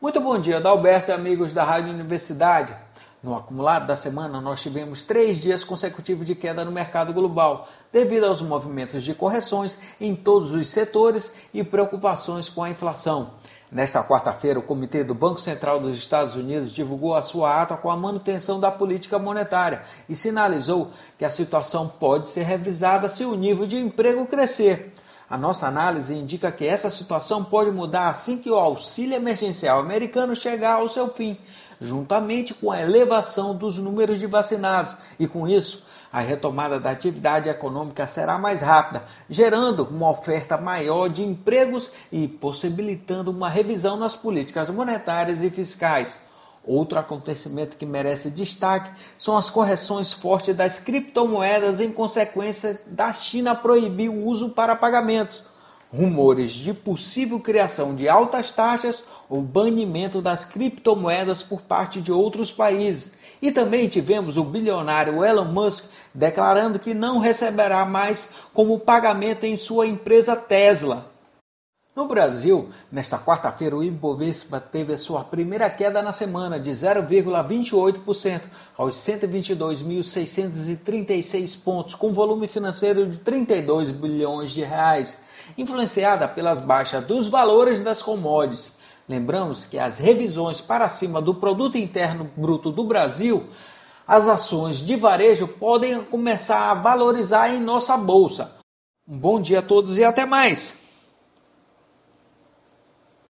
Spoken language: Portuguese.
Muito bom dia, Dalberto e amigos da Rádio Universidade. No acumulado da semana, nós tivemos três dias consecutivos de queda no mercado global, devido aos movimentos de correções em todos os setores e preocupações com a inflação. Nesta quarta-feira, o Comitê do Banco Central dos Estados Unidos divulgou a sua ata com a manutenção da política monetária e sinalizou que a situação pode ser revisada se o nível de emprego crescer. A nossa análise indica que essa situação pode mudar assim que o auxílio emergencial americano chegar ao seu fim, juntamente com a elevação dos números de vacinados, e com isso, a retomada da atividade econômica será mais rápida, gerando uma oferta maior de empregos e possibilitando uma revisão nas políticas monetárias e fiscais. Outro acontecimento que merece destaque são as correções fortes das criptomoedas em consequência da China proibir o uso para pagamentos. Rumores de possível criação de altas taxas ou banimento das criptomoedas por parte de outros países. E também tivemos o bilionário Elon Musk declarando que não receberá mais como pagamento em sua empresa Tesla. No Brasil, nesta quarta-feira, o Ibovespa teve a sua primeira queda na semana de 0,28% aos 122.636 pontos, com volume financeiro de 32 bilhões de reais, influenciada pelas baixas dos valores das commodities. Lembramos que as revisões para cima do produto interno bruto do Brasil, as ações de varejo podem começar a valorizar em nossa bolsa. Um bom dia a todos e até mais.